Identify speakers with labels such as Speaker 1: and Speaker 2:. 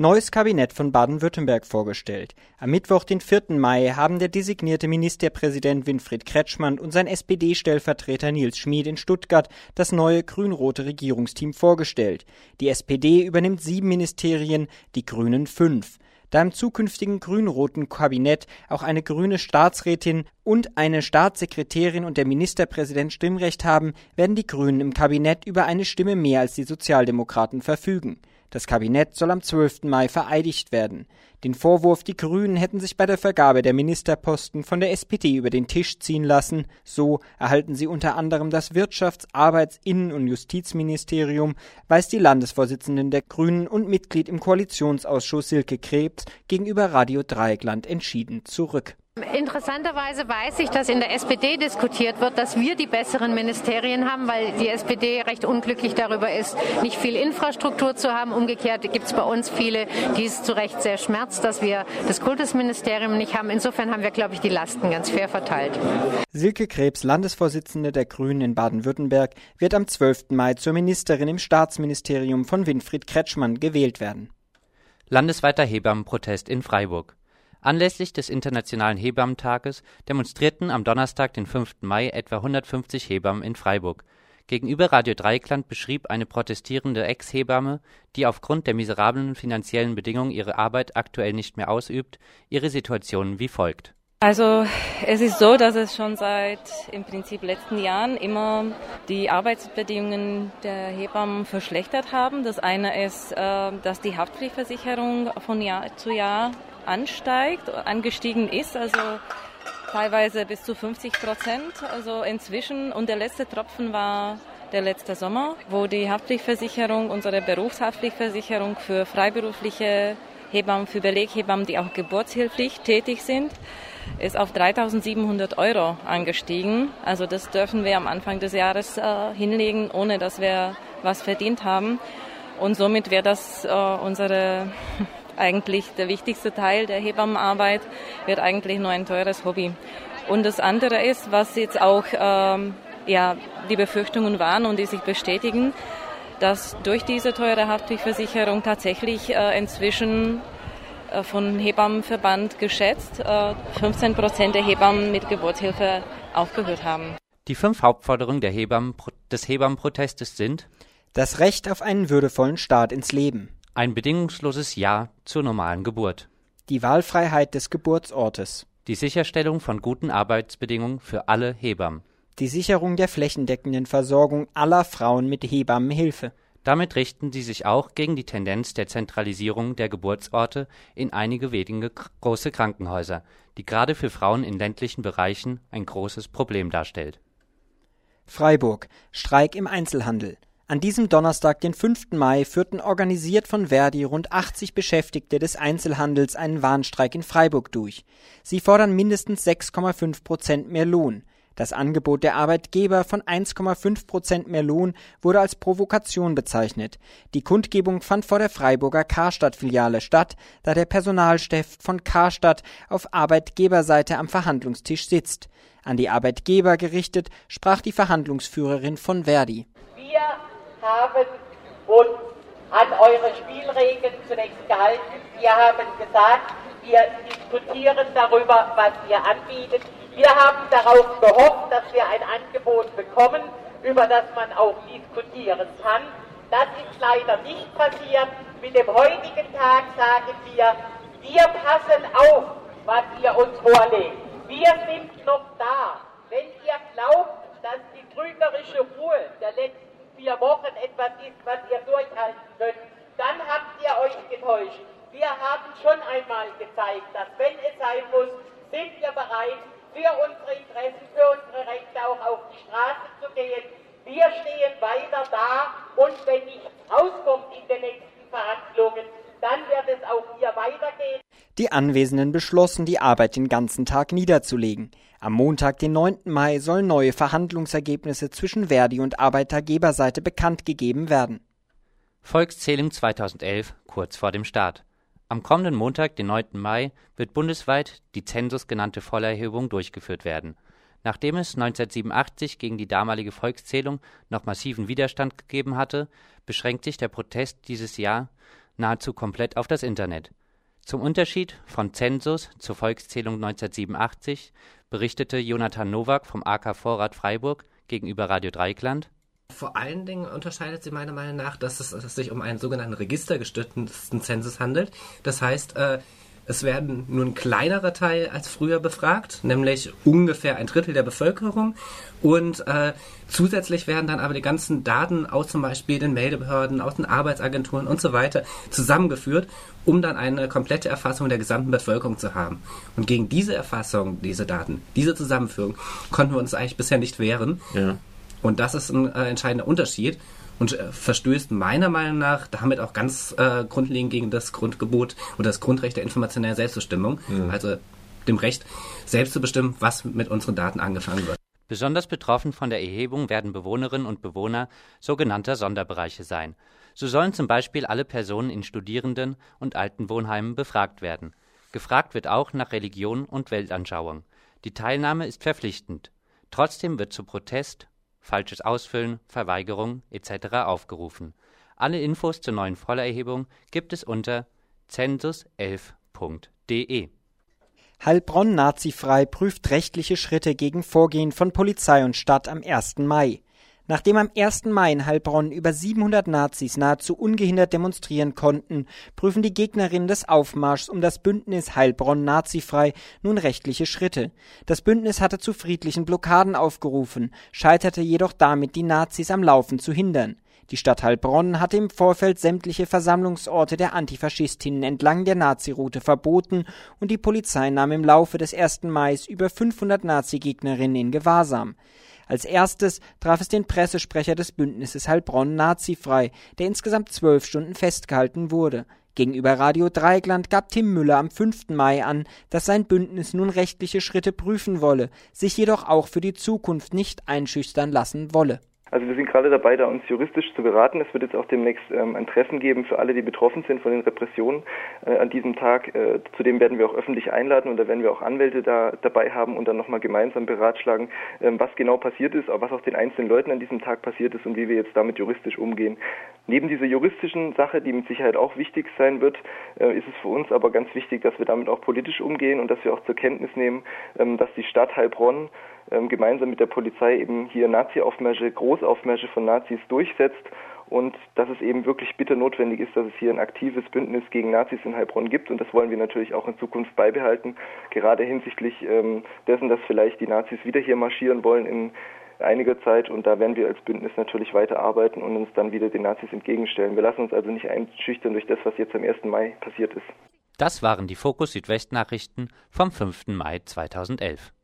Speaker 1: neues Kabinett von Baden-Württemberg vorgestellt. Am Mittwoch, den 4. Mai, haben der designierte Ministerpräsident Winfried Kretschmann und sein SPD-Stellvertreter Nils Schmid in Stuttgart das neue grün-rote Regierungsteam vorgestellt. Die SPD übernimmt sieben Ministerien, die Grünen fünf. Da im zukünftigen grün-roten Kabinett auch eine grüne Staatsrätin und eine Staatssekretärin und der Ministerpräsident Stimmrecht haben, werden die Grünen im Kabinett über eine Stimme mehr als die Sozialdemokraten verfügen. Das Kabinett soll am 12. Mai vereidigt werden. Den Vorwurf, die Grünen hätten sich bei der Vergabe der Ministerposten von der SPD über den Tisch ziehen lassen, so erhalten sie unter anderem das Wirtschafts-, Arbeits-, Innen- und Justizministerium, weist die Landesvorsitzenden der Grünen und Mitglied im Koalitionsausschuss Silke Krebs gegenüber Radio Dreieckland entschieden zurück.
Speaker 2: Interessanterweise weiß ich, dass in der SPD diskutiert wird, dass wir die besseren Ministerien haben, weil die SPD recht unglücklich darüber ist, nicht viel Infrastruktur zu haben. Umgekehrt gibt es bei uns viele, die es zu Recht sehr schmerzt, dass wir das Kultusministerium nicht haben. Insofern haben wir, glaube ich, die Lasten ganz fair verteilt.
Speaker 1: Silke Krebs, Landesvorsitzende der Grünen in Baden-Württemberg, wird am 12. Mai zur Ministerin im Staatsministerium von Winfried Kretschmann gewählt werden.
Speaker 3: Landesweiter Hebammenprotest in Freiburg. Anlässlich des Internationalen Hebammentages demonstrierten am Donnerstag, den 5. Mai, etwa 150 Hebammen in Freiburg. Gegenüber Radio Dreieckland beschrieb eine protestierende Ex-Hebamme, die aufgrund der miserablen finanziellen Bedingungen ihre Arbeit aktuell nicht mehr ausübt, ihre Situation wie folgt.
Speaker 4: Also es ist so, dass es schon seit im Prinzip letzten Jahren immer die Arbeitsbedingungen der Hebammen verschlechtert haben. Das eine ist, äh, dass die Haftpflichtversicherung von Jahr zu Jahr ansteigt, angestiegen ist, also teilweise bis zu 50 Prozent. Also inzwischen und der letzte Tropfen war der letzte Sommer, wo die Haftpflichtversicherung, unsere Berufshaftpflichtversicherung für freiberufliche Hebammen, für Beleghebammen, die auch geburtshilflich tätig sind, ist auf 3.700 Euro angestiegen. Also das dürfen wir am Anfang des Jahres äh, hinlegen, ohne dass wir was verdient haben. Und somit wäre das äh, unsere eigentlich der wichtigste Teil der Hebammenarbeit, wird eigentlich nur ein teures Hobby. Und das andere ist, was jetzt auch ähm, ja, die Befürchtungen waren und die sich bestätigen, dass durch diese teure Haftpflichtversicherung tatsächlich äh, inzwischen äh, von Hebammenverband geschätzt äh, 15 Prozent der Hebammen mit Geburtshilfe aufgehört haben.
Speaker 3: Die fünf Hauptforderungen der Hebammen, des Hebammenprotestes sind
Speaker 1: das Recht auf einen würdevollen Start ins Leben,
Speaker 3: ein bedingungsloses Ja zur normalen Geburt.
Speaker 1: Die Wahlfreiheit des Geburtsortes.
Speaker 3: Die Sicherstellung von guten Arbeitsbedingungen für alle Hebammen.
Speaker 1: Die Sicherung der flächendeckenden Versorgung aller Frauen mit Hebammenhilfe.
Speaker 3: Damit richten sie sich auch gegen die Tendenz der Zentralisierung der Geburtsorte in einige wenige große Krankenhäuser, die gerade für Frauen in ländlichen Bereichen ein großes Problem darstellt.
Speaker 1: Freiburg Streik im Einzelhandel an diesem Donnerstag, den 5. Mai, führten organisiert von Verdi rund 80 Beschäftigte des Einzelhandels einen Warnstreik in Freiburg durch. Sie fordern mindestens 6,5 Prozent mehr Lohn. Das Angebot der Arbeitgeber von 1,5 Prozent mehr Lohn wurde als Provokation bezeichnet. Die Kundgebung fand vor der Freiburger Karstadt-Filiale statt, da der Personalchef von Karstadt auf Arbeitgeberseite am Verhandlungstisch sitzt. An die Arbeitgeber gerichtet sprach die Verhandlungsführerin von Verdi.
Speaker 5: Wir haben uns an eure Spielregeln zunächst gehalten. Wir haben gesagt, wir diskutieren darüber, was ihr anbietet. Wir haben darauf gehofft, dass wir ein Angebot bekommen, über das man auch diskutieren kann. Das ist leider nicht passiert. Mit dem heutigen Tag sagen wir, wir passen auf, was ihr uns vorlegt. Wir sind noch da. Wenn ihr glaubt, dass die trügerische Ruhe der letzten vier Wochen etwas ist, was ihr durchhalten könnt, dann habt ihr euch getäuscht. Wir haben schon einmal gezeigt, dass wenn es sein muss, sind wir bereit, für unsere Interessen, für unsere Rechte auch auf die Straße zu gehen. Wir stehen weiter da und wenn nichts rauskommt in den nächsten Verhandlungen, dann wird es auch hier weitergehen.
Speaker 1: Die Anwesenden beschlossen, die Arbeit den ganzen Tag niederzulegen. Am Montag, den 9. Mai, sollen neue Verhandlungsergebnisse zwischen Verdi und Arbeitgeberseite bekannt gegeben werden.
Speaker 3: Volkszählung 2011, kurz vor dem Start. Am kommenden Montag, den 9. Mai, wird bundesweit die Zensus genannte Vollerhebung durchgeführt werden. Nachdem es 1987 gegen die damalige Volkszählung noch massiven Widerstand gegeben hatte, beschränkt sich der Protest dieses Jahr nahezu komplett auf das Internet. Zum Unterschied von Zensus zur Volkszählung 1987 berichtete Jonathan Nowak vom AK Vorrat Freiburg gegenüber Radio Dreikland.
Speaker 6: Vor allen Dingen unterscheidet sie meiner Meinung nach, dass es, dass sich um einen sogenannten registergestützten Zensus handelt. Das heißt, äh, es werden nur ein kleinerer Teil als früher befragt, nämlich ungefähr ein Drittel der Bevölkerung. Und äh, zusätzlich werden dann aber die ganzen Daten aus zum Beispiel den Meldebehörden, aus den Arbeitsagenturen und so weiter zusammengeführt, um dann eine komplette Erfassung der gesamten Bevölkerung zu haben. Und gegen diese Erfassung, diese Daten, diese Zusammenführung, konnten wir uns eigentlich bisher nicht wehren. Ja. Und das ist ein äh, entscheidender Unterschied und äh, verstößt meiner Meinung nach damit auch ganz äh, grundlegend gegen das Grundgebot oder das Grundrecht der informationellen Selbstbestimmung, mhm. also dem Recht, selbst zu bestimmen, was mit unseren Daten angefangen wird.
Speaker 3: Besonders betroffen von der Erhebung werden Bewohnerinnen und Bewohner sogenannter Sonderbereiche sein. So sollen zum Beispiel alle Personen in Studierenden- und Altenwohnheimen befragt werden. Gefragt wird auch nach Religion und Weltanschauung. Die Teilnahme ist verpflichtend. Trotzdem wird zu Protest falsches Ausfüllen, Verweigerung etc. aufgerufen. Alle Infos zur neuen Vollerhebung gibt es unter zensus11.de.
Speaker 1: Heilbronn nazifrei prüft rechtliche Schritte gegen Vorgehen von Polizei und Stadt am 1. Mai. Nachdem am 1. Mai in Heilbronn über 700 Nazis nahezu ungehindert demonstrieren konnten, prüfen die Gegnerinnen des Aufmarschs um das Bündnis Heilbronn nazifrei nun rechtliche Schritte. Das Bündnis hatte zu friedlichen Blockaden aufgerufen, scheiterte jedoch damit, die Nazis am Laufen zu hindern. Die Stadt Heilbronn hatte im Vorfeld sämtliche Versammlungsorte der Antifaschistinnen entlang der Naziroute verboten und die Polizei nahm im Laufe des 1. Mai über 500 Nazi-Gegnerinnen in Gewahrsam. Als erstes traf es den Pressesprecher des Bündnisses Heilbronn nazifrei, der insgesamt zwölf Stunden festgehalten wurde. Gegenüber Radio Dreigland gab Tim Müller am 5. Mai an, dass sein Bündnis nun rechtliche Schritte prüfen wolle, sich jedoch auch für die Zukunft nicht einschüchtern lassen wolle.
Speaker 7: Also wir sind gerade dabei, da uns juristisch zu beraten. Es wird jetzt auch demnächst ähm, ein Treffen geben für alle, die betroffen sind von den Repressionen äh, an diesem Tag. Äh, zudem werden wir auch öffentlich einladen und da werden wir auch Anwälte da dabei haben und dann nochmal gemeinsam beratschlagen, ähm, was genau passiert ist, was auch den einzelnen Leuten an diesem Tag passiert ist und wie wir jetzt damit juristisch umgehen. Neben dieser juristischen Sache, die mit Sicherheit auch wichtig sein wird, äh, ist es für uns aber ganz wichtig, dass wir damit auch politisch umgehen und dass wir auch zur Kenntnis nehmen, ähm, dass die Stadt Heilbronn ähm, gemeinsam mit der Polizei eben hier Nazi-Aufmärsche, Großaufmärsche von Nazis durchsetzt und dass es eben wirklich bitter notwendig ist, dass es hier ein aktives Bündnis gegen Nazis in Heilbronn gibt und das wollen wir natürlich auch in Zukunft beibehalten, gerade hinsichtlich ähm, dessen, dass vielleicht die Nazis wieder hier marschieren wollen in einiger Zeit und da werden wir als Bündnis natürlich weiter arbeiten und uns dann wieder den Nazis entgegenstellen. Wir lassen uns also nicht einschüchtern durch das, was jetzt am 1. Mai passiert ist.
Speaker 3: Das waren die Fokus Südwest Nachrichten vom 5. Mai 2011.